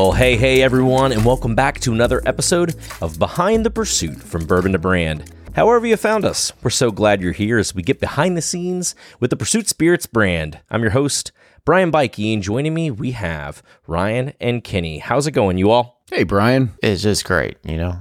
Well, hey, hey, everyone, and welcome back to another episode of Behind the Pursuit from Bourbon to Brand. However, you found us, we're so glad you're here as we get behind the scenes with the Pursuit Spirits brand. I'm your host, Brian Bikey, and joining me, we have Ryan and Kenny. How's it going, you all? Hey, Brian. It's just great, you know?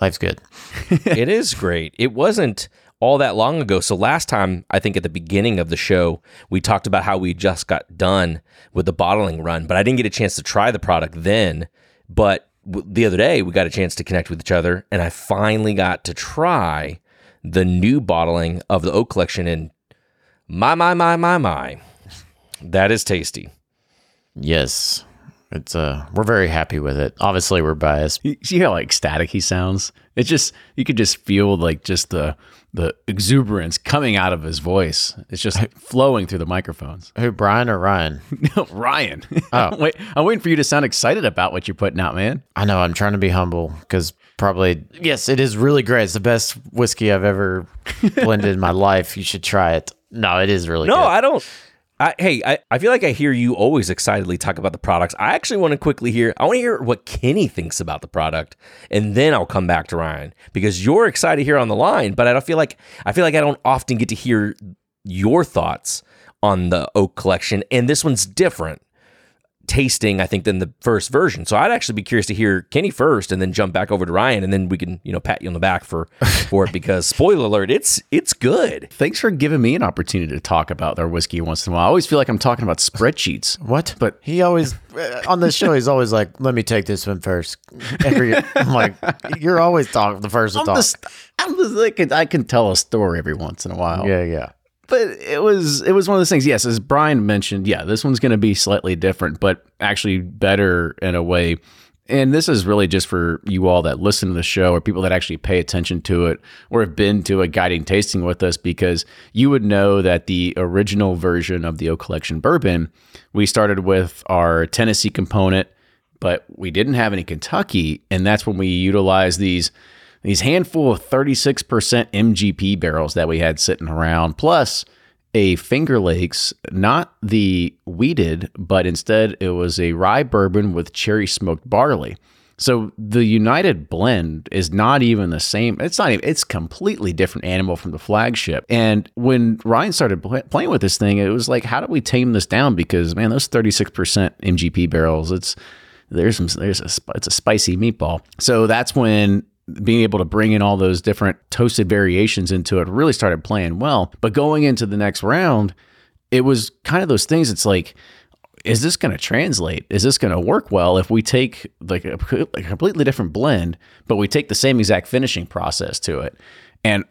Life's good. it is great. It wasn't all that long ago. So last time, I think at the beginning of the show, we talked about how we just got done with the bottling run, but I didn't get a chance to try the product then. But the other day, we got a chance to connect with each other, and I finally got to try the new bottling of the Oak Collection. And my, my, my, my, my, that is tasty. Yes. It's uh we're very happy with it. Obviously we're biased. You see how like ecstatic he sounds? It's just you could just feel like just the the exuberance coming out of his voice. It's just flowing through the microphones. Who, Brian or Ryan? no, Ryan. Oh. Wait, I'm waiting for you to sound excited about what you're putting out, man. I know. I'm trying to be humble because probably, yes, it is really great. It's the best whiskey I've ever blended in my life. You should try it. No, it is really no, good. I don't. I, hey, I, I feel like I hear you always excitedly talk about the products. I actually want to quickly hear, I want to hear what Kenny thinks about the product, and then I'll come back to Ryan because you're excited here on the line, but I don't feel like I feel like I don't often get to hear your thoughts on the Oak collection, and this one's different tasting, I think, than the first version. So I'd actually be curious to hear Kenny first, and then jump back over to Ryan, and then we can you know pat you on the back for for it because spoiler alert, it's it's good. Thanks for giving me an opportunity to talk about their whiskey once in a while. I always feel like I'm talking about spreadsheets. What? But he always uh, on the show he's always like, "Let me take this one first. Every I'm like, "You're always talking the first to I'm talk." just, I'm just like, I can tell a story every once in a while. yeah, yeah. But it was it was one of those things. Yes, as Brian mentioned, yeah, this one's going to be slightly different, but actually better in a way. And this is really just for you all that listen to the show or people that actually pay attention to it or have been to a guiding tasting with us because you would know that the original version of the Oak Collection bourbon, we started with our Tennessee component, but we didn't have any Kentucky, and that's when we utilized these these handful of 36% MGP barrels that we had sitting around, plus a Finger Lakes, not the wheated, but instead it was a rye bourbon with cherry smoked barley. So the United blend is not even the same. It's not even, it's completely different animal from the flagship. And when Ryan started pl- playing with this thing, it was like, how do we tame this down? Because man, those 36% MGP barrels, it's, there's some, there's a, it's a spicy meatball. So that's when being able to bring in all those different toasted variations into it really started playing well. But going into the next round, it was kind of those things. It's like, is this going to translate? Is this going to work well if we take like a, a completely different blend, but we take the same exact finishing process to it? And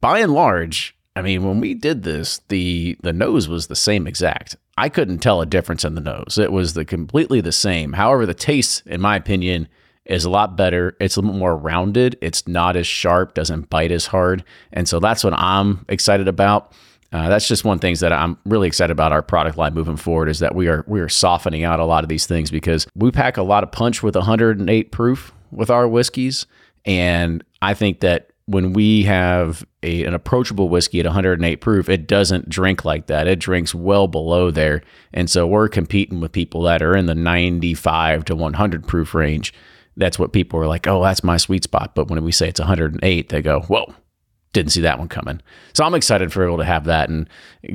by and large, I mean, when we did this, the the nose was the same exact. I couldn't tell a difference in the nose. It was the completely the same. However, the taste, in my opinion, is a lot better. It's a little more rounded. It's not as sharp, doesn't bite as hard. And so that's what I'm excited about. Uh, that's just one things that I'm really excited about our product line moving forward is that we are we are softening out a lot of these things because we pack a lot of punch with 108 proof with our whiskeys, and I think that when we have a, an approachable whiskey at 108 proof, it doesn't drink like that. It drinks well below there, and so we're competing with people that are in the 95 to 100 proof range that's what people are like, oh, that's my sweet spot. But when we say it's 108, they go, whoa, didn't see that one coming. So I'm excited for able to have that. And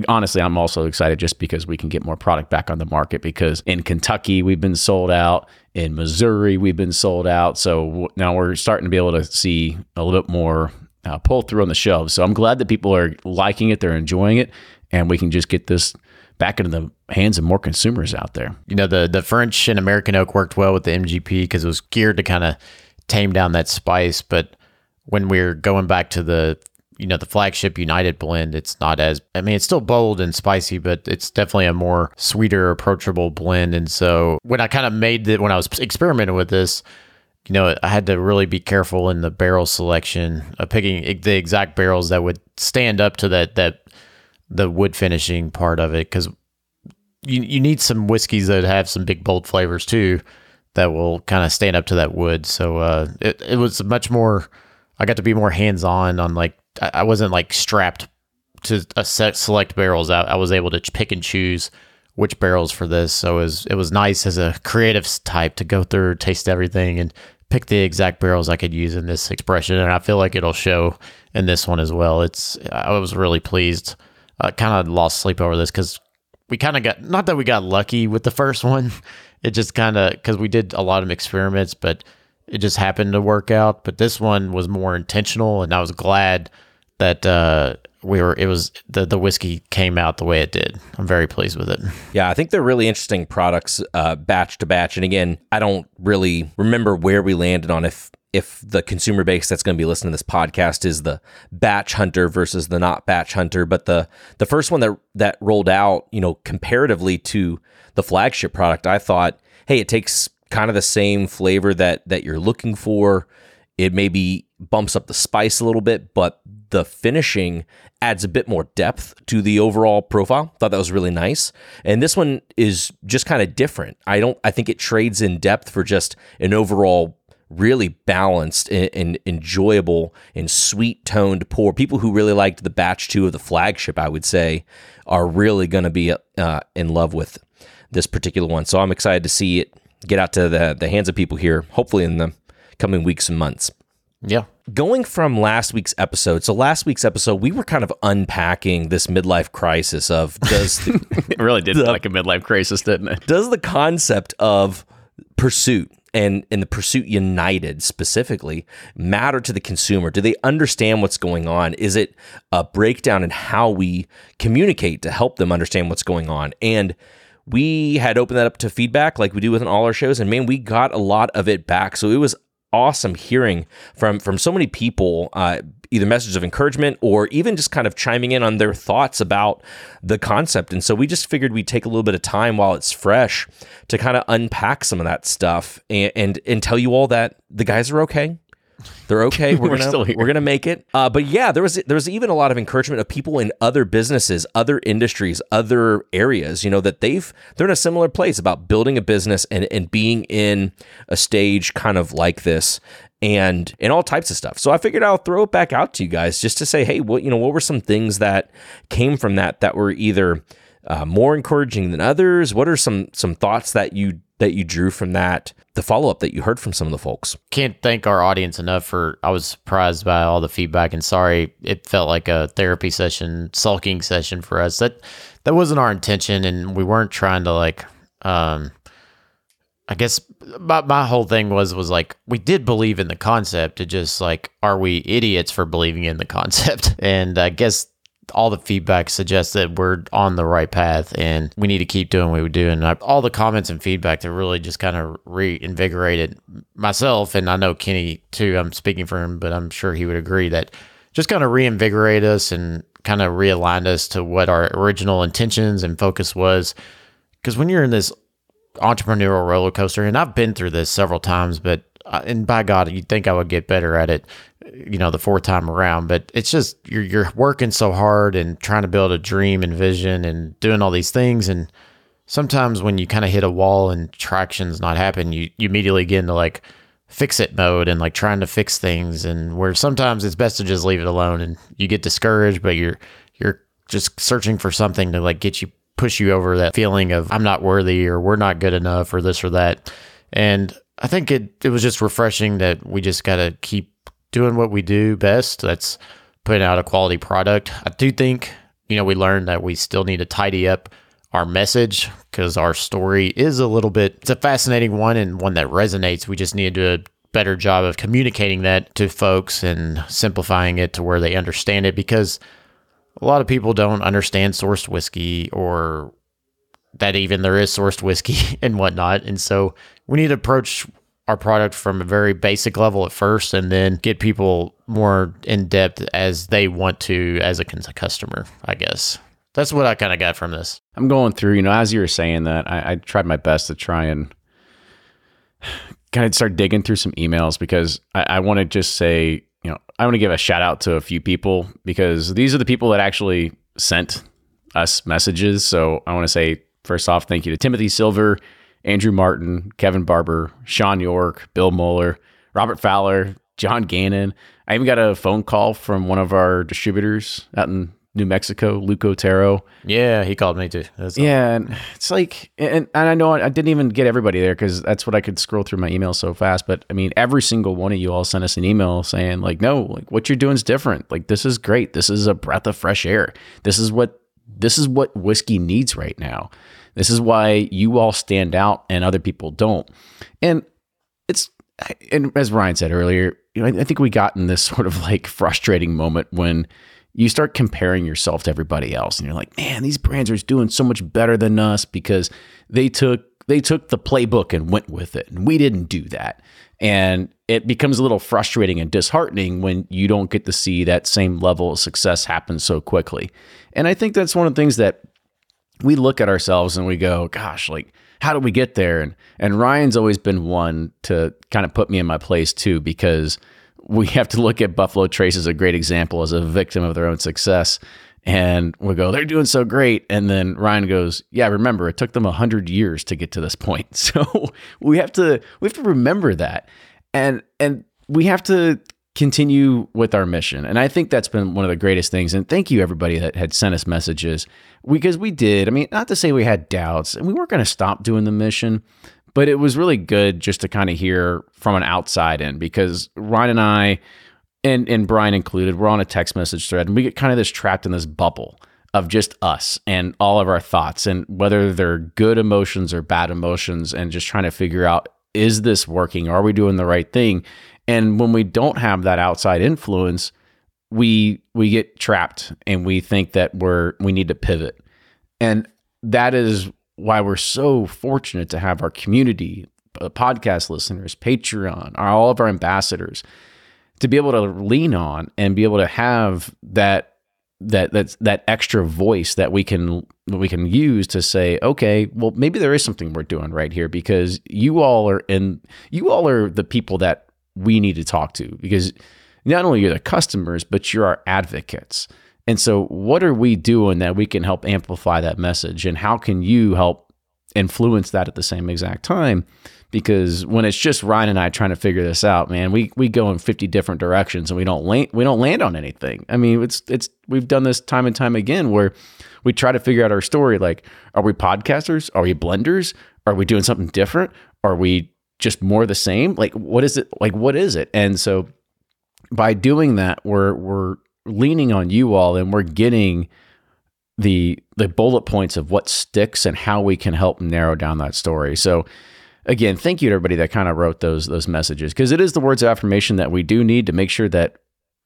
honestly, I'm also excited just because we can get more product back on the market because in Kentucky, we've been sold out. In Missouri, we've been sold out. So now we're starting to be able to see a little bit more uh, pull through on the shelves. So I'm glad that people are liking it, they're enjoying it, and we can just get this back into the hands of more consumers out there. You know, the the French and American oak worked well with the MGP because it was geared to kind of tame down that spice. But when we're going back to the you know the flagship United blend, it's not as I mean it's still bold and spicy, but it's definitely a more sweeter, approachable blend. And so when I kind of made it when I was experimenting with this. You know, I had to really be careful in the barrel selection of picking the exact barrels that would stand up to that that the wood finishing part of it because you you need some whiskeys that have some big bold flavors too that will kind of stand up to that wood. So uh, it it was much more. I got to be more hands on on like I, wasn't like strapped to a set select barrels. I, I was able to pick and choose which barrels for this. So it was, it was nice as a creative type to go through, taste everything, and pick the exact barrels I could use in this expression. And I feel like it'll show in this one as well. It's I was really pleased. I kind of lost sleep over this because we kind of got not that we got lucky with the first one. It just kind of because we did a lot of experiments, but it just happened to work out. But this one was more intentional, and I was glad that uh, we were. It was the the whiskey came out the way it did. I'm very pleased with it. Yeah, I think they're really interesting products, uh, batch to batch. And again, I don't really remember where we landed on if if the consumer base that's going to be listening to this podcast is the batch hunter versus the not batch hunter. But the the first one that that rolled out, you know, comparatively to the flagship product, I thought, hey, it takes kind of the same flavor that that you're looking for. It maybe bumps up the spice a little bit, but the finishing adds a bit more depth to the overall profile. Thought that was really nice. And this one is just kind of different. I don't I think it trades in depth for just an overall really balanced and, and, enjoyable and sweet toned pour. People who really liked the batch two of the flagship, I would say, are really going to be uh, in love with this particular one. So I'm excited to see it get out to the, the hands of people here, hopefully in the coming weeks and months. Yeah. Going from last week's episode, so last week's episode, we were kind of unpacking this midlife crisis of does the, it really did feel like a midlife crisis, didn't it? does the concept of pursuit and and the pursuit united specifically matter to the consumer? Do they understand what's going on? Is it a breakdown in how we communicate to help them understand what's going on? And we had opened that up to feedback like we do with all our shows and man we got a lot of it back. So it was awesome hearing from from so many people uh, either messages of encouragement or even just kind of chiming in on their thoughts about the concept and so we just figured we'd take a little bit of time while it's fresh to kind of unpack some of that stuff and and, and tell you all that the guys are okay they're okay. We're, We're gonna still here. we're gonna make it. Uh, but yeah, there was there was even a lot of encouragement of people in other businesses, other industries, other areas. You know that they've they're in a similar place about building a business and and being in a stage kind of like this and and all types of stuff. So I figured I'll throw it back out to you guys just to say, hey, what you know, what were some things that came from that that were either uh, more encouraging than others? What are some some thoughts that you that you drew from that? The follow up that you heard from some of the folks. Can't thank our audience enough for. I was surprised by all the feedback, and sorry it felt like a therapy session, sulking session for us. That that wasn't our intention, and we weren't trying to like. um I guess my, my whole thing was was like we did believe in the concept. It just like are we idiots for believing in the concept? And I guess all the feedback suggests that we're on the right path and we need to keep doing what we do. And I, all the comments and feedback that really just kind of reinvigorated myself. And I know Kenny too, I'm speaking for him, but I'm sure he would agree that just kind of reinvigorate us and kind of realigned us to what our original intentions and focus was. Because when you're in this entrepreneurial roller coaster, and I've been through this several times, but uh, and by God, you'd think I would get better at it, you know, the fourth time around. But it's just you're you're working so hard and trying to build a dream and vision and doing all these things, and sometimes when you kind of hit a wall and traction's not happening, you you immediately get into like fix it mode and like trying to fix things, and where sometimes it's best to just leave it alone, and you get discouraged, but you're you're just searching for something to like get you push you over that feeling of I'm not worthy or we're not good enough or this or that. And I think it it was just refreshing that we just got to keep doing what we do best. That's putting out a quality product. I do think, you know, we learned that we still need to tidy up our message because our story is a little bit it's a fascinating one and one that resonates. We just need to do a better job of communicating that to folks and simplifying it to where they understand it because a lot of people don't understand sourced whiskey or that even there is sourced whiskey and whatnot. And so we need to approach our product from a very basic level at first and then get people more in depth as they want to as a customer, I guess. That's what I kind of got from this. I'm going through, you know, as you were saying that, I, I tried my best to try and kind of start digging through some emails because I, I want to just say, I want to give a shout out to a few people because these are the people that actually sent us messages. So I want to say, first off, thank you to Timothy Silver, Andrew Martin, Kevin Barber, Sean York, Bill Moeller, Robert Fowler, John Gannon. I even got a phone call from one of our distributors out in New Mexico, Luke Otero. Yeah, he called me too. That's Yeah, and it's like, and, and I know I didn't even get everybody there because that's what I could scroll through my email so fast. But I mean, every single one of you all sent us an email saying like, no, like what you're doing is different. Like this is great. This is a breath of fresh air. This is what this is what whiskey needs right now. This is why you all stand out and other people don't. And it's and as Ryan said earlier, you know, I think we got in this sort of like frustrating moment when you start comparing yourself to everybody else and you're like, man, these brands are doing so much better than us because they took they took the playbook and went with it. And we didn't do that. And it becomes a little frustrating and disheartening when you don't get to see that same level of success happen so quickly. And I think that's one of the things that we look at ourselves and we go, gosh, like, how did we get there? And and Ryan's always been one to kind of put me in my place too, because we have to look at Buffalo Trace as a great example as a victim of their own success. And we go, they're doing so great. And then Ryan goes, yeah, remember, it took them a hundred years to get to this point. So we have to we have to remember that. And and we have to continue with our mission. And I think that's been one of the greatest things. And thank you everybody that had sent us messages because we did. I mean, not to say we had doubts and we weren't going to stop doing the mission, but it was really good just to kind of hear from an outside in because Ryan and I and and Brian included, we're on a text message thread and we get kind of this trapped in this bubble of just us and all of our thoughts and whether they're good emotions or bad emotions and just trying to figure out is this working? Are we doing the right thing? And when we don't have that outside influence, we we get trapped and we think that we're we need to pivot. And that is why we're so fortunate to have our community, uh, podcast listeners, Patreon, all of our ambassadors to be able to lean on and be able to have that that that's that extra voice that we can we can use to say okay well maybe there is something we're doing right here because you all are in you all are the people that we need to talk to because not only you're the customers but you're our advocates and so what are we doing that we can help amplify that message and how can you help influence that at the same exact time because when it's just Ryan and I trying to figure this out, man, we we go in 50 different directions and we don't land we don't land on anything. I mean, it's it's we've done this time and time again where we try to figure out our story like are we podcasters? Are we blenders? Are we doing something different? Are we just more the same? Like what is it? Like what is it? And so by doing that, we're we're leaning on you all and we're getting the the bullet points of what sticks and how we can help narrow down that story. So again, thank you to everybody that kind of wrote those those messages because it is the words of affirmation that we do need to make sure that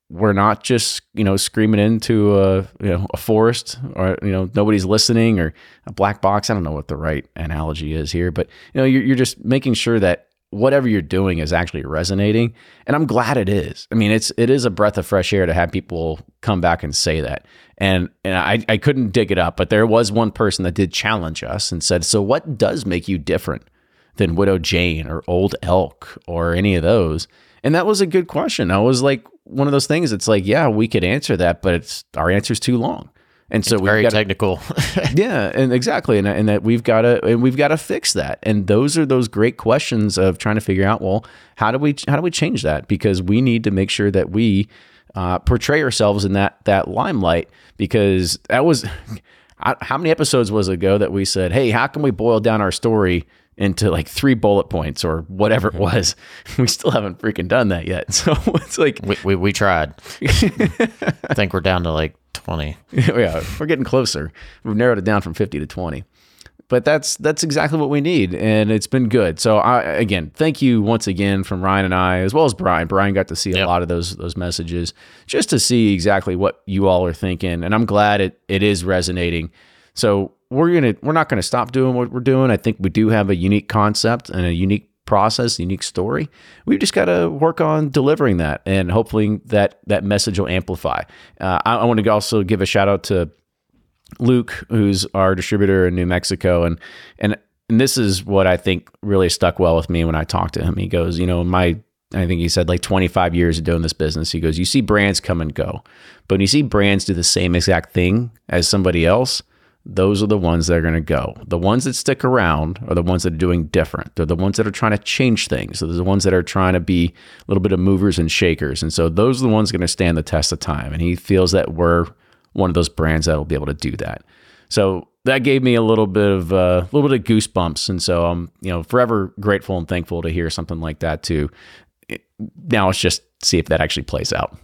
we're not just you know screaming into a you know a forest or you know nobody's listening or a black box. I don't know what the right analogy is here, but you know you're, you're just making sure that whatever you're doing is actually resonating, and I'm glad it is. I mean, it's it is a breath of fresh air to have people come back and say that. And and I, I couldn't dig it up, but there was one person that did challenge us and said, "So what does make you different?" than Widow Jane or Old Elk or any of those? And that was a good question. I was like one of those things. It's like, yeah, we could answer that, but it's our answer's too long. And so it's we've very got technical. yeah, and exactly, and, and that we've got to and we've got to fix that. And those are those great questions of trying to figure out, well, how do we how do we change that? Because we need to make sure that we uh, portray ourselves in that that limelight. Because that was how many episodes was ago that we said, hey, how can we boil down our story into like three bullet points or whatever it was. We still haven't freaking done that yet. So it's like we, we, we tried. I think we're down to like 20. yeah, we're getting closer. We've narrowed it down from 50 to 20. But that's that's exactly what we need, and it's been good. So I again, thank you once again from Ryan and I, as well as Brian. Brian got to see a Yep. lot of those those messages, just to see exactly what you all are thinking, and I'm glad it it is resonating. So we're gonna we're not gonna stop doing what we're doing. I think we do have a unique concept and a unique process, unique story. We've just got to work on delivering that, and hopefully that that message will amplify. Uh, I, I want to also give a shout out to Luke, who's our distributor in New Mexico, and and and this is what I think really stuck well with me when I talked to him. He goes, you know, my I think he said like 25 years of doing this business. He goes, you see brands come and go, but when you see brands do the same exact thing as somebody else, those are the ones that are going to go. The ones that stick around are the ones that are doing different. They're the ones that are trying to change things. They're the ones that are trying to be a little bit of movers and shakers. And so those are the ones going to stand the test of time. And he feels that we're one of those brands that will be able to do that. So that gave me a little bit of a uh, little bit of goosebumps, and so I'm you know forever grateful and thankful to hear something like that too. Now it's just see if that actually plays out.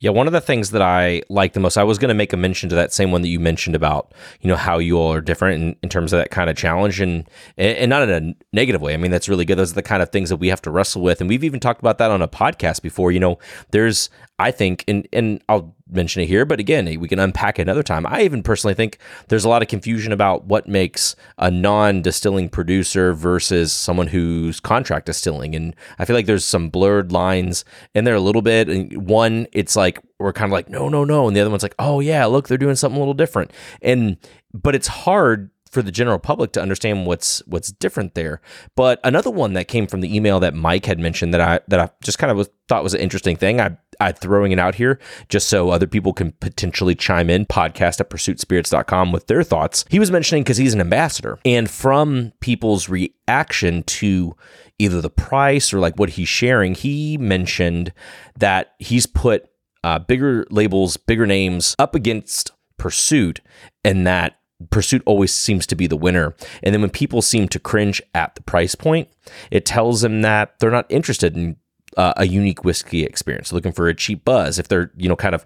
Yeah, one of the things that I like the most, I was going to make a mention to that same one that you mentioned about, you know, how you all are different in, in terms of that kind of challenge and, and not in a negative way. I mean, that's really good. Those are the kind of things that we have to wrestle with. And we've even talked about that on a podcast before. You know, there's, I think, and, and I'll mention it here, but again, we can unpack it another time. I even personally think there's a lot of confusion about what makes a non distilling producer versus someone who's contract distilling. And I feel like there's some blurred lines in there a little bit. And one, it's like, we're kind of like, no, no, no. And the other one's like, oh, yeah, look, they're doing something a little different. And, but it's hard for the general public to understand what's what's different there. But another one that came from the email that Mike had mentioned that I that I just kind of was, thought was an interesting thing. I I'm throwing it out here just so other people can potentially chime in. Podcast at pursuitspirits.com with their thoughts. He was mentioning because he's an ambassador, and from people's reaction to either the price or like what he's sharing, he mentioned that he's put uh, bigger labels, bigger names up against Pursuit, and that Pursuit always seems to be the winner. And then when people seem to cringe at the price point, it tells them that they're not interested in uh, a unique whiskey experience, looking for a cheap buzz. If they're you know kind of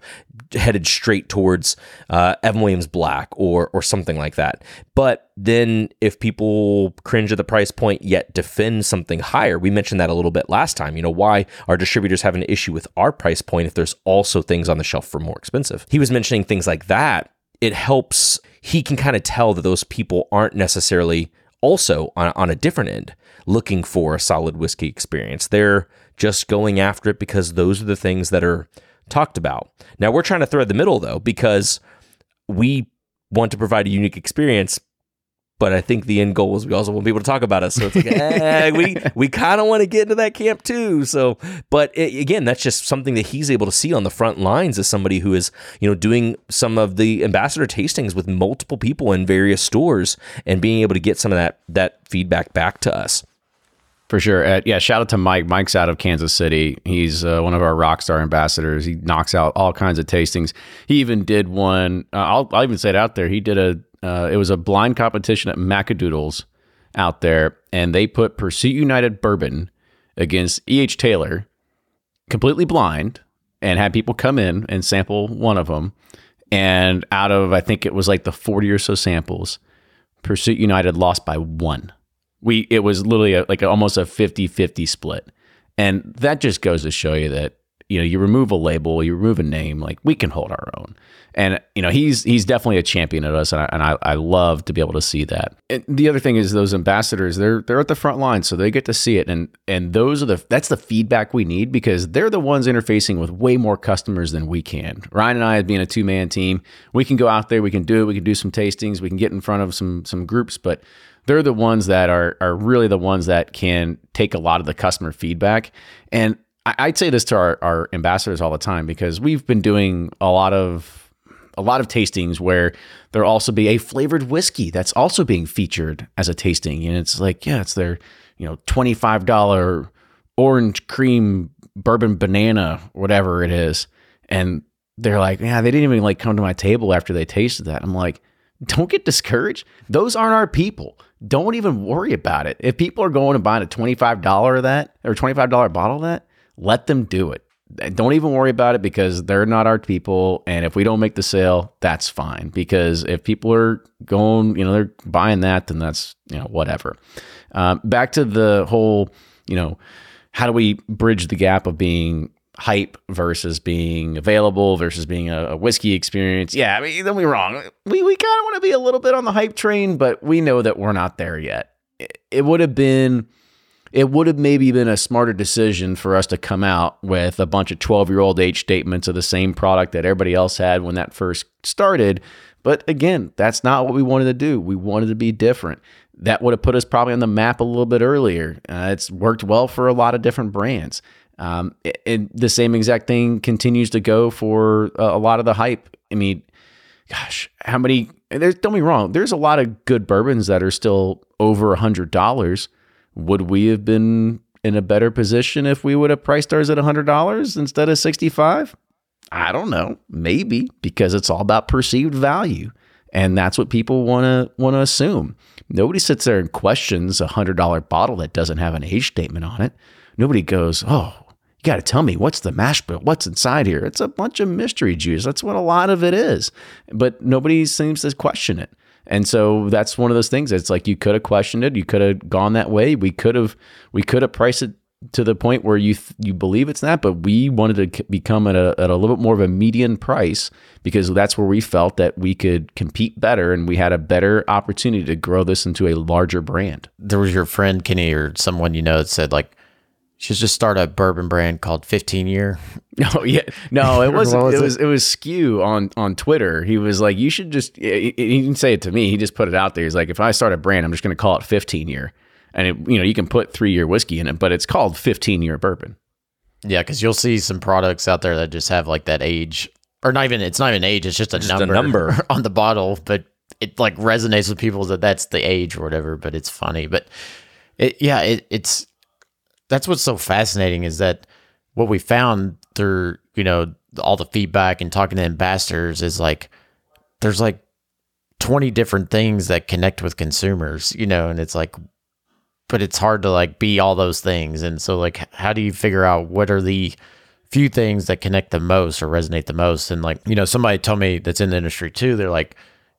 headed straight towards uh, Evan Williams Black or or something like that. But then if people cringe at the price point yet defend something higher, we mentioned that a little bit last time. You know why our distributors have an issue with our price point if there's also things on the shelf for more expensive. He was mentioning things like that. It helps. He can kind of tell that those people aren't necessarily also on, on a different end looking for a solid whiskey experience. They're just going after it because those are the things that are talked about. Now we're trying to thread the middle though because we want to provide a unique experience, but I think the end goal is we also want people to talk about us. So it's like, eh, we we kind of want to get into that camp too. So, but it, again, that's just something that he's able to see on the front lines as somebody who is you know doing some of the ambassador tastings with multiple people in various stores and being able to get some of that that feedback back to us. For sure. Uh, yeah. Shout out to Mike. Mike's out of Kansas City. He's uh, one of our rock star ambassadors. He knocks out all kinds of tastings. He even did one. Uh, I'll, I'll, even say it out there. He did a. Uh, it was a blind competition at Macadoodles out there, and they put Pursuit United bourbon against E. H. Taylor, completely blind, and had people come in and sample one of them. And out of I think it was like the forty or so samples, Pursuit United lost by one we it was literally a, like almost a 50-50 split and that just goes to show you that you know you remove a label you remove a name like we can hold our own. And you know he's he's definitely a champion at us and I, and I, I love to be able to see that. And the other thing is those ambassadors they're they're at the front line so they get to see it. And and those are the that's the feedback we need because they're the ones interfacing with way more customers than we can. Ryan and I being a two-man team we can go out there we can do it we can do some tastings we can get in front of some some groups but they're the ones that are are really the ones that can take a lot of the customer feedback. And I, would say this to our, our ambassadors all the time because we've been doing a lot of a lot of tastings where there'll also be a flavored whiskey that's also being featured as a tasting. And it's like, yeah, it's their, you know, $25 orange cream bourbon banana, whatever it is. And they're like, yeah, they didn't even like come to my table after they tasted that. I'm like, don't get discouraged. Those aren't our people don't even worry about it. If people are going and buying a $25 of that or $25 bottle of that, let them do it. Don't even worry about it because they're not our people. And if we don't make the sale, that's fine. Because if people are going, you know, they're buying that, then that's, you know, whatever. Um, back to the whole, you know, how do we bridge the gap of being hype versus being available versus being a, a, whiskey experience. Yeah, I mean, don't be wrong. We we kind of want to be a little bit on the hype train, but we know that we're not there yet. It, it would have been it would have maybe been a smarter decision for us to come out with a bunch of 12 year old age statements of the same product that everybody else had when that first started. But again, that's not what we wanted to do. We wanted to be different. That would have put us probably on the map a little bit earlier. Uh, it's worked well for a lot of different brands. Um, and the same exact thing continues to go for a lot of the hype. I mean, gosh, how many? There's, don't be wrong. There's a lot of good bourbons that are still over a hundred dollars. Would we have been in a better position if we would have priced ours at a hundred dollars instead of sixty five? I don't know. Maybe because it's all about perceived value. And that's what people want to want to assume. Nobody sits there and questions a hundred dollar bottle that doesn't have an age statement on it. Nobody goes, "Oh, you got to tell me what's the mash bill, what's inside here." It's a bunch of mystery juice. That's what a lot of it is. But nobody seems to question it. And so that's one of those things. It's like you could have questioned it, you could have gone that way. We could have we could have priced it to the point where you th- you believe it's that, but we wanted to become at a, at a little bit more of a median price because that's where we felt that we could compete better and we had a better opportunity to grow this into a larger brand. There was your friend Kenny or someone you know that said like, should just start a bourbon brand called 15 Year. No, yeah, no, it wasn't. was it it? was it was Skew on on Twitter. He was like, "You should just." He he didn't say it to me. He just put it out there. He's like, "If I start a brand, I'm just going to call it 15 year." And it, you know, you can put three year whiskey in it, but it's called 15 year bourbon. Yeah, because you'll see some products out there that just have like that age, or not even. It's not even age. It's just a Just a number, number. on the bottle, but it like resonates with people that that's the age or whatever. But it's funny. But it, yeah, it, it's that's what's so fascinating is that what we found through you know all the feedback and talking to ambassadors is like there's like 20 different things that connect with consumers you know and it's like but it's hard to like be all those things. And so like how do you figure out what are the few things that connect the most or resonate the most? And like you know somebody told me that's in the industry too they're like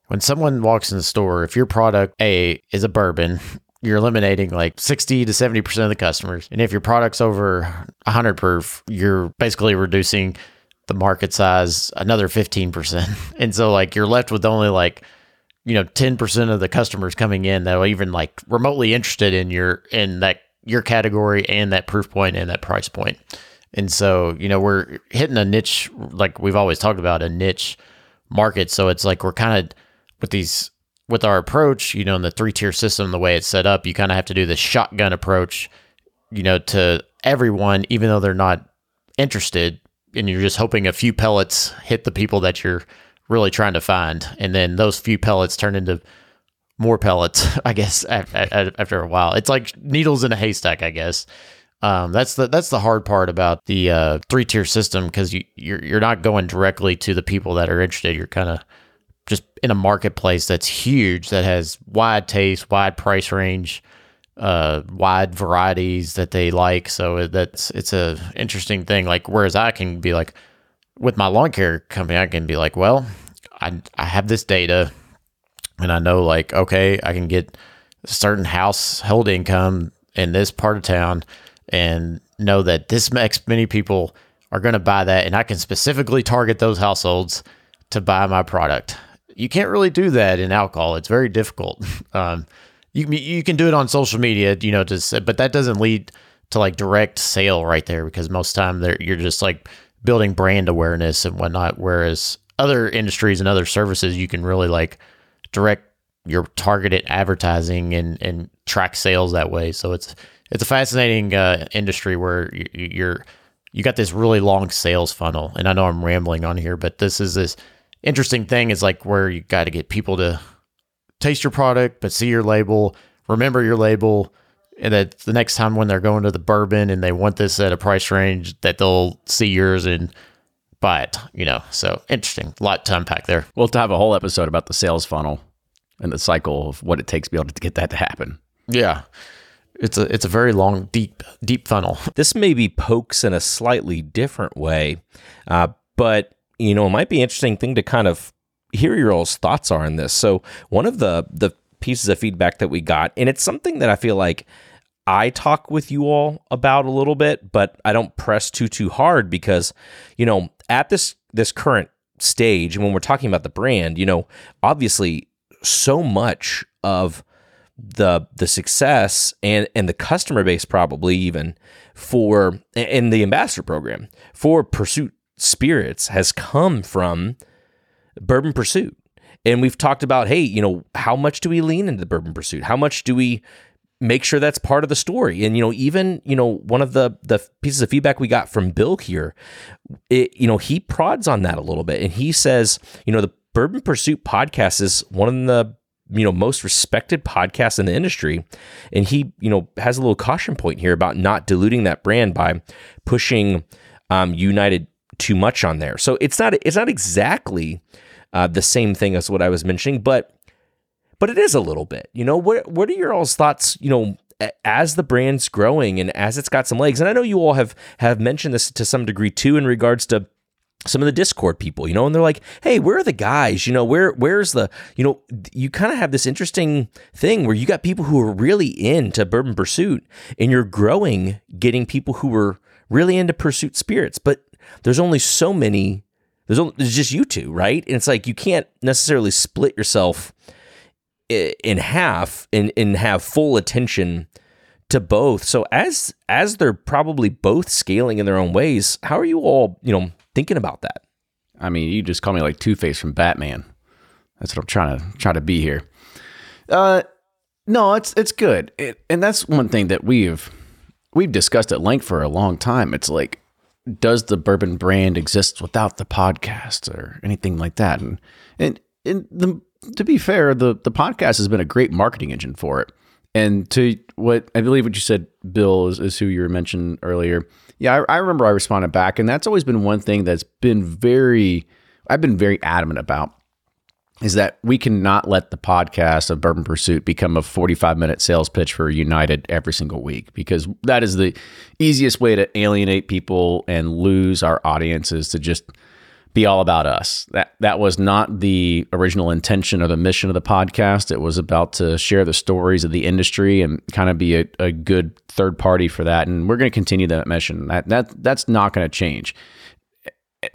when someone walks in the store if your product a is a bourbon you're eliminating like 60 to 70% of the customers. And if your product's over 100 proof you're basically reducing the market size another 15% and so like you're left with only like you know 10% of the customers coming in that are even like remotely interested in your in that your category and that proof point and that price point. point and so you know we're hitting a niche like we've always talked about a niche market. So it's like we're kind of with these with our approach you know in the three tier system the way it's set up you kind of have to do the shotgun approach you know to everyone even though they're not interested and you're just hoping a few pellets hit the people that you're really trying to find and then those few pellets turn into more pellets i guess after a while. It's like needles in a haystack i guess. Um, that's the that's the hard part about the uh, three tier system because you you're, you're not going directly to the people that are interested. You're kind of just in a marketplace that's huge that has wide taste wide price range uh, wide varieties that they like. So that's it's a interesting thing. Like whereas I can be like with my lawn care company, I can be like, well, I I have this data, and I know like okay, I can get a certain household income in this part of town, and know that this makes many people are going to buy that, and I can specifically target those households to buy my product. You can't really do that in alcohol. It's very difficult. Um, you you can do it on social media, you know, just but that doesn't lead to like direct sale right there because most time there you're just like building brand awareness and whatnot. Whereas other industries and other services, you can really like direct your targeted advertising and and track sales that way. So it's it's a fascinating uh, industry where you, you're you got this really long sales funnel. And I know I'm rambling on here, but this is this interesting thing is like where you got to get people to taste your product, but see your label, remember your label, and that the next time when they're going to the bourbon and they want this at a price range, that they'll see yours and buy it. You know, so interesting. A lot to unpack there. We'll have to have a whole episode about the sales funnel and the cycle of what it takes to be able to get that to happen. Yeah, it's a it's a very long, deep, deep funnel. This maybe pokes in a slightly different way, uh, but you know, it might be an interesting thing to kind of hear your all's thoughts are on this. So one of the the pieces of feedback that we got, and it's something that I feel like I talk with you all about a little bit, but I don't press too too hard because, you know, at this this current stage, and when we're talking about the brand, you know, obviously so much of the the success and and the customer base probably even for and the ambassador program for Pursuit Spirits has come from Bourbon Pursuit. And we've talked about, hey, you know, how much do we lean into the Bourbon Pursuit? How much do we make sure that's part of the story? And you know, even you know, one of the the pieces of feedback we got from Bill here, it, you know, he prods on that a little bit, and he says, you know, the Bourbon Pursuit podcast is one of the you know most respected podcasts in the industry and he you know has a little caution point here about not diluting that brand by pushing um, united too much on there. So it's not it's not exactly uh, the same thing as what I was mentioning, but but it is a little bit. You know, what what are your all's thoughts? You know, as the brand's growing and as it's got some legs, and I know you all have have mentioned this to some degree too in regards to some of the discord people you know and they're like hey where are the guys you know where where's the you know you kind of have this interesting thing where you got people who are really into bourbon pursuit and you're growing getting people who are really into pursuit spirits but there's only so many there's, only, there's just you two right and it's like you can't necessarily split yourself in half and, and have full attention to both. So as as they're probably both scaling in their own ways, how are you all, you know, thinking about that? I mean, you just call me like Two Face from Batman. That's what I'm trying to try to be here. Uh, no, it's it's good, it, and that's one thing that we've we've discussed at length for a long time. It's like, does the bourbon brand exist without the podcast or anything like that? And and and the to be fair, the the podcast has been a great marketing engine for it. And to what I believe what you said, Bill, is, is who you were mentioned earlier. Yeah, I, I, remember I responded back, and that's always been one thing that's been very, I've been very adamant about, is that we cannot let the podcast of Bourbon Pursuit become a 45 minute sales pitch for United every single week, because that is the easiest way to alienate people and lose our audiences to just be all about us. That that was not the original intention or the mission of the podcast. It was about to share the stories of the industry and kind of be a, a good third party for that. And we're going to continue that mission. That that that's not going to change.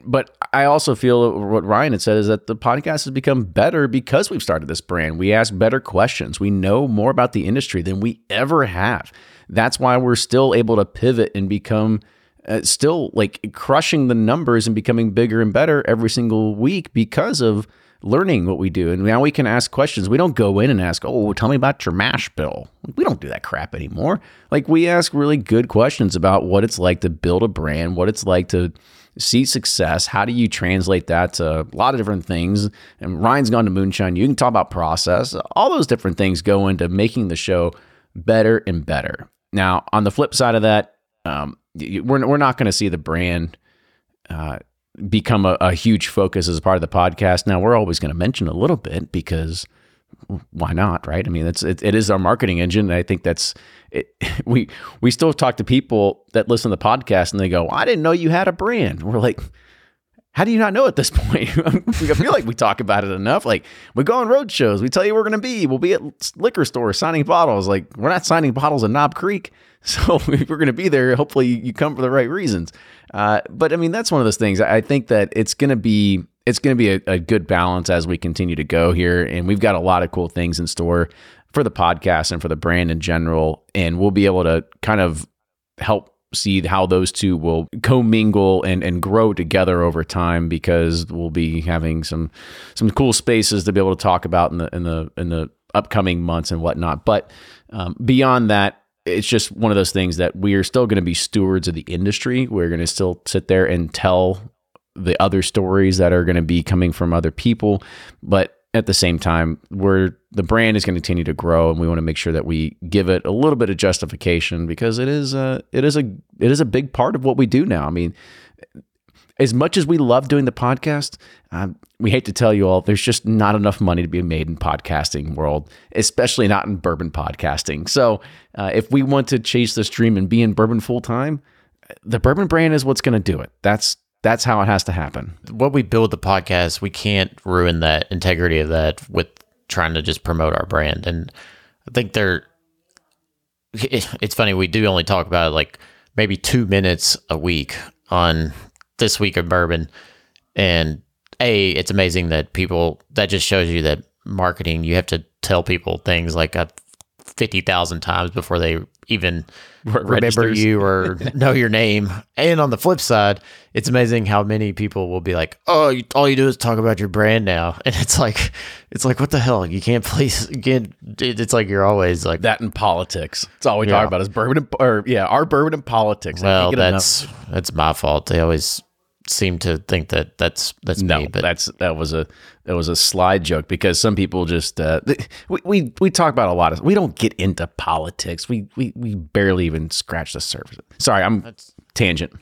But I also feel what Ryan had said is that the podcast has become better because we've started this brand. We ask better questions. We know more about the industry than we ever have. That's why we're still able to pivot and become uh, still like crushing the numbers and becoming bigger and better every single week because of learning what we do. And now we can ask questions. We don't go in and ask, oh, tell me about your mash bill. We don't do that crap anymore. Like we ask really good questions about what it's like to build a brand, what it's like to see success. How do you translate that to a lot of different things? And Ryan's gone to Moonshine. You can talk about process. All those different things go into making the show better and better. Now, on the flip side of that, um, we're we're not going to see the brand uh, become a, a, huge focus as part of the podcast. Now we're always going to mention a little bit because why not, right? I mean, it's it, it is our marketing engine. and I think that's it, we we still talk to people that listen to the podcast and they go, "I didn't know you had a brand." We're like, how do you not know at this point? I feel like we talk about it enough. Like we go on road shows, we tell you we're going to be. We'll be at liquor stores signing bottles. Like we're not signing bottles in Knob Creek, so if we're going to be there, hopefully you come for the right reasons. Uh, but I mean, that's one of those things. I think that it's going to be it's going to be a, a good balance as we continue to go here, and we've got a lot of cool things in store for the podcast and for the brand in general, and we'll be able to kind of help see how those two will commingle and, and grow together over time because we'll be having some some cool spaces to be able to talk about in the in the in the upcoming months and whatnot. But um, beyond that, it's just one of those things that we are still going to be stewards of the industry. We're going to still sit there and tell the other stories that are going to be coming from other people, but at the same time, we're the brand is going to continue to grow, and we want to make sure that we give it a little bit of justification because it is a it is a it is a big part of what we do now. I mean, as much as we love doing the podcast, um, we hate to tell you all, there's just not enough money to be made in podcasting world, especially not in bourbon podcasting. So, uh, if we want to chase this dream and be in bourbon full time, the bourbon brand is what's going to do it. That's that's how it has to happen. What we build the podcast, we can't ruin that integrity of that with trying to just promote our brand. And I think they're, it's funny, we do only talk about like maybe two minutes a week on this week of bourbon. And A, it's amazing that people, that just shows you that marketing, you have to tell people things like 50,000 times before they even remember you or know your name. And on the flip side, it's amazing how many people will be like, "Oh, you, all you do is talk about your brand now," and it's like, it's like, what the hell? You can't please again. It's like you're always like that in politics. It's all we yeah. talk about is bourbon, and, or yeah, our bourbon and politics. Well, that's enough. that's my fault. They always seem to think that that's that's no, me. But that's that was a that was a slide joke because some people just uh, we, we we talk about a lot of we don't get into politics. We we we barely even scratch the surface. Sorry, I'm that's, tangent.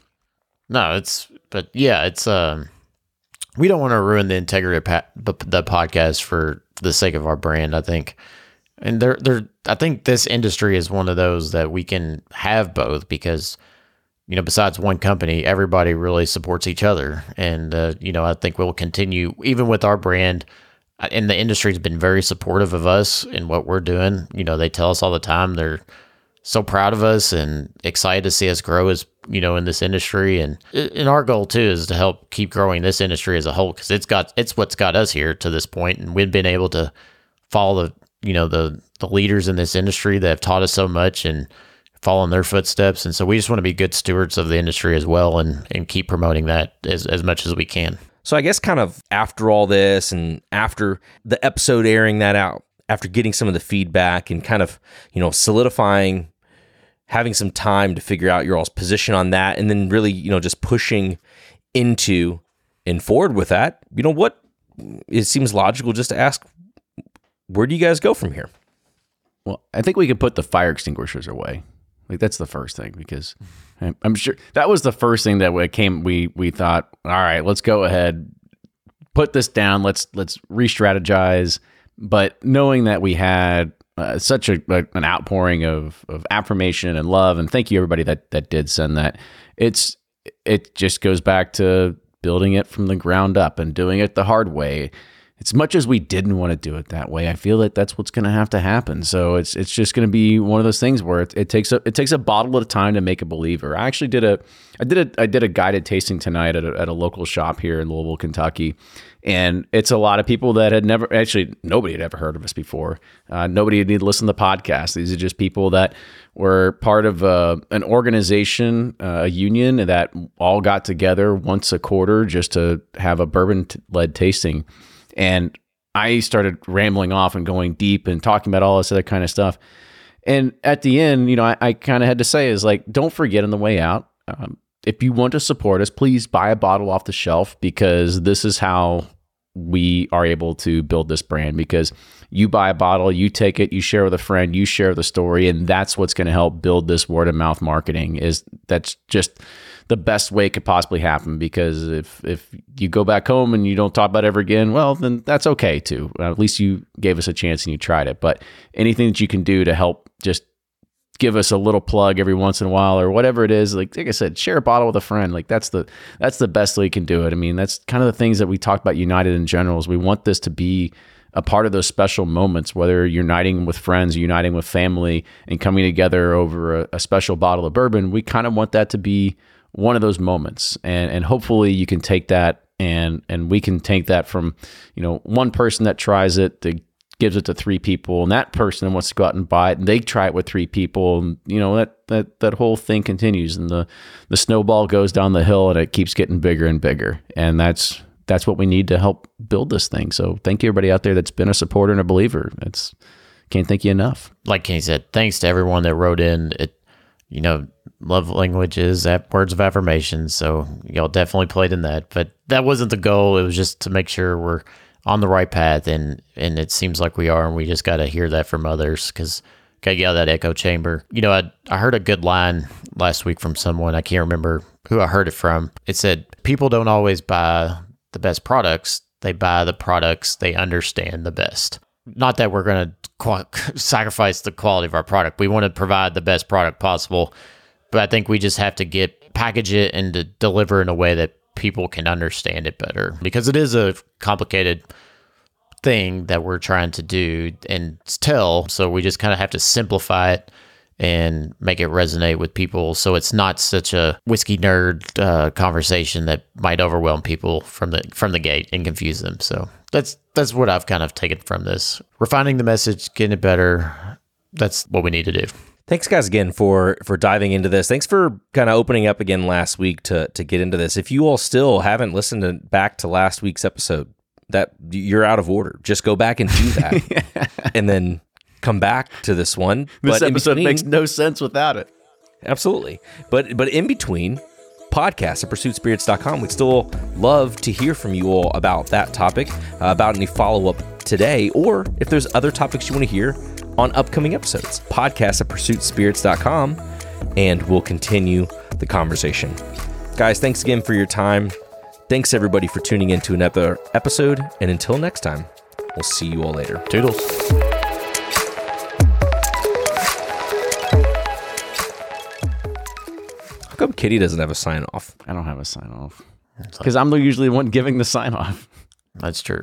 No, it's But yeah, it's um, we don't want to ruin the integrity of pa- the podcast for the sake of our brand. I think, and there, there, I think this industry is one of those that we can have both because you know, besides one company, everybody really supports each other. And, uh, you know, I think we'll continue, even with our brand, uh, and the industry's been very supportive of us and what we're doing. You know, they tell us all the time they're so proud of us and excited to see us grow as, you know, in this industry. And, and our goal too is to help keep growing this industry as a whole because it's got, it's what's got us here to this point, And we've been able to follow the, you know, the, the leaders in this industry that have taught us so much and, follow in their footsteps. And so we just want to be good stewards of the industry as well and, and keep promoting that as, as much as we can. So I guess kind of after all this and after the episode airing that out, after getting some of the feedback and kind of, you know, solidifying, having some time to figure out your all's position on that, and then really, you know, just pushing into and forward with that, you know what? It seems logical just to ask, where do you guys go from here? Well, I think we could put the fire extinguishers away. Like that's the first thing because I'm sure that was the first thing that we came. We we thought, all right, let's go ahead, put this down. Let's let's re-strategize. But knowing that we had uh, such a, a, an outpouring of of affirmation and love, and thank you everybody that that did send that. It's it just goes back to building it from the ground up and doing it the hard way as much as we didn't want to do it that way, I feel that that's what's going to have to happen. So it's it's just going to be one of those things where it, it, takes a it takes a bottle at a time to make a believer. I actually did a I did a I did a guided tasting tonight at a, at a local shop here in Louisville, Kentucky, and it's a lot of people that had never actually nobody had ever heard of us before. Uh, nobody had need to listen to the podcast. These are just people that were part of uh, an organization, uh, a union that all got together once a quarter just to have a bourbon led tasting and I started rambling off and going deep and talking about all this other kind of stuff. And at the end, you know, I, I kind of had to say is like, don't forget on the way out, um, if you want to support us, please buy a bottle off the shelf because this is how we are able to build this brand because you buy a bottle, you take it, you share with a friend, you share the story, and that's what's going to help build this word of mouth marketing. Is that's just the best way it could possibly happen because if if you go back home and you don't talk about it ever again, well, then that's okay too. at least you gave us a chance and you tried it. But anything that you can do to help just give us a little plug every once in a while or whatever it is like like I said share a bottle with a friend like that's the that's the best way you can do it I mean that's kind of the things that we talk about United in general is we want this to be a part of those special moments whether uniting with friends uniting with family and coming together over a, a special bottle of bourbon we kind of want that to be one of those moments. And and hopefully you can take that and and we can take that from you know one person that tries it to gives it to three people and that person wants to go out and buy it and they try it with three people and you know that that that whole thing continues and the the snowball goes down the hill and it keeps getting bigger and bigger. And that's that's what we need to help build this thing. So thank you everybody out there that's been a supporter and a believer. It's can't thank you enough. Like Kenny said thanks to everyone that wrote in. It you know love languages, words of affirmation. So y'all definitely played in that, but that wasn't the goal. It was just to make sure we're on the right path, and and it seems like we are, and we just got to hear that from others because gotta get out of that echo chamber. You know, I I heard a good line last week from someone I can't remember who I heard it from. It said, "People don't always buy the best products; they buy the products they understand the best." Not that we're gonna qu- sacrifice the quality of our product. We want to provide the best product possible but I think we just have to get package it and to deliver in a way that people can understand it better because it is a complicated thing that we're trying to do and tell. So we just kind of have to simplify it and make it resonate with people so it's not such a whiskey nerd uh, conversation that might overwhelm people from the from the gate and confuse them so that's that's what i've kind of taken from this refining the message getting it better that's what we need to do Thanks, guys, again for for diving into this. Thanks for kind of opening up again last week to to get into this. If you all still haven't listened to, back to last week's episode, that you're out of order. Just go back and do that, and then come back to this one. This but episode between, makes no sense without it. Absolutely, but but in between, podcast at pursuitspirits.com. We'd still love to hear from you all about that topic, uh, about any follow up today, or if there's other topics you want to hear on upcoming episodes. Podcast at pursuitspirits.com, and we'll continue the conversation Guys, thanks again for your time. Thanks everybody for tuning in to another episode. And until next time, we'll see you all later. Toodles. How come Kitty doesn't have a sign off? I don't have a sign off because I'm the usually the one giving the sign off. That's true.